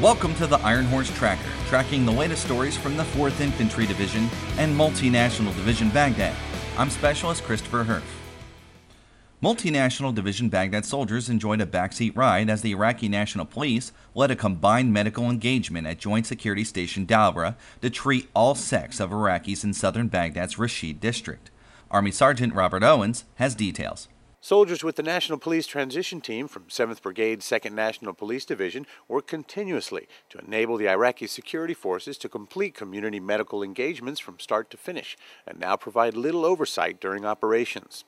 Welcome to the Iron Horse Tracker, tracking the latest stories from the 4th Infantry Division and Multinational Division Baghdad. I'm Specialist Christopher Herff. Multinational Division Baghdad soldiers enjoyed a backseat ride as the Iraqi National Police led a combined medical engagement at Joint Security Station Doura to treat all sects of Iraqis in southern Baghdad's Rashid district. Army Sergeant Robert Owens has details. Soldiers with the National Police Transition Team from 7th Brigade, 2nd National Police Division work continuously to enable the Iraqi security forces to complete community medical engagements from start to finish and now provide little oversight during operations.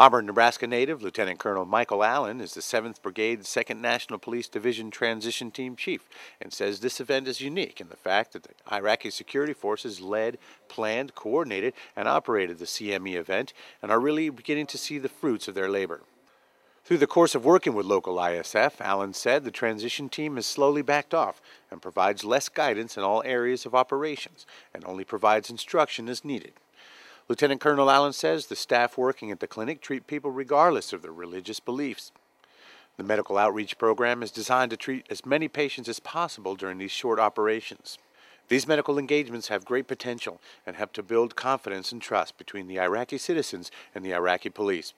Auburn, Nebraska native Lieutenant Colonel Michael Allen is the 7th Brigade 2nd National Police Division Transition Team Chief and says this event is unique in the fact that the Iraqi security forces led, planned, coordinated, and operated the CME event and are really beginning to see the fruits of their labor. Through the course of working with local ISF, Allen said the transition team has slowly backed off and provides less guidance in all areas of operations and only provides instruction as needed. Lieutenant Colonel Allen says the staff working at the clinic treat people regardless of their religious beliefs. The medical outreach program is designed to treat as many patients as possible during these short operations. These medical engagements have great potential and help to build confidence and trust between the Iraqi citizens and the Iraqi police.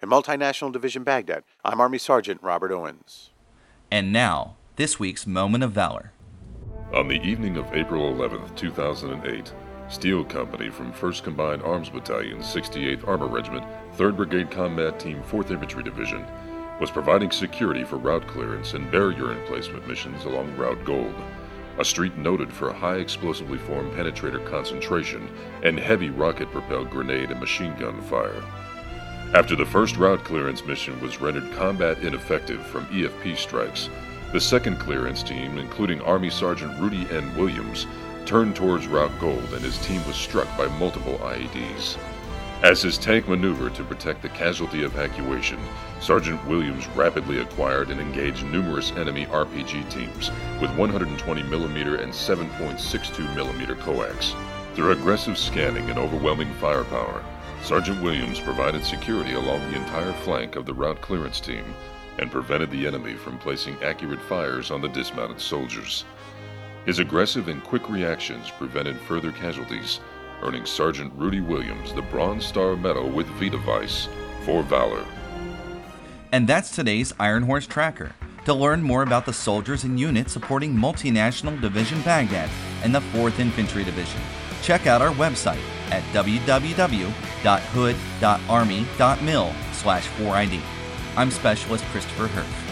In Multinational Division Baghdad, I'm Army Sergeant Robert Owens. And now, this week's Moment of Valor. On the evening of April 11, 2008, Steel Company from 1st Combined Arms Battalion, 68th Armor Regiment, 3rd Brigade Combat Team, 4th Infantry Division, was providing security for route clearance and barrier emplacement missions along Route Gold, a street noted for a high explosively formed penetrator concentration and heavy rocket propelled grenade and machine gun fire. After the first route clearance mission was rendered combat ineffective from EFP strikes, the second clearance team, including Army Sergeant Ruddie M. Williams, turned towards Route Gold and his team was struck by multiple IEDs. As his tank maneuvered to protect the casualty evacuation, Sergeant Williams rapidly acquired and engaged numerous enemy RPG teams with 120mm and 7.62mm coax. Through aggressive scanning and overwhelming firepower, Sergeant Williams provided security along the entire flank of the route clearance team and prevented the enemy from placing accurate fires on the dismounted soldiers. His aggressive and quick reactions prevented further casualties, earning Sergeant Ruddie Williams the Bronze Star Medal with V Device for valor. And that's today's Iron Horse Tracker. To learn more about the soldiers and units supporting Multinational Division Baghdad and the 4th Infantry Division, check out our website at www.hood.army.mil slash 4ID. I'm Specialist Christopher Herff.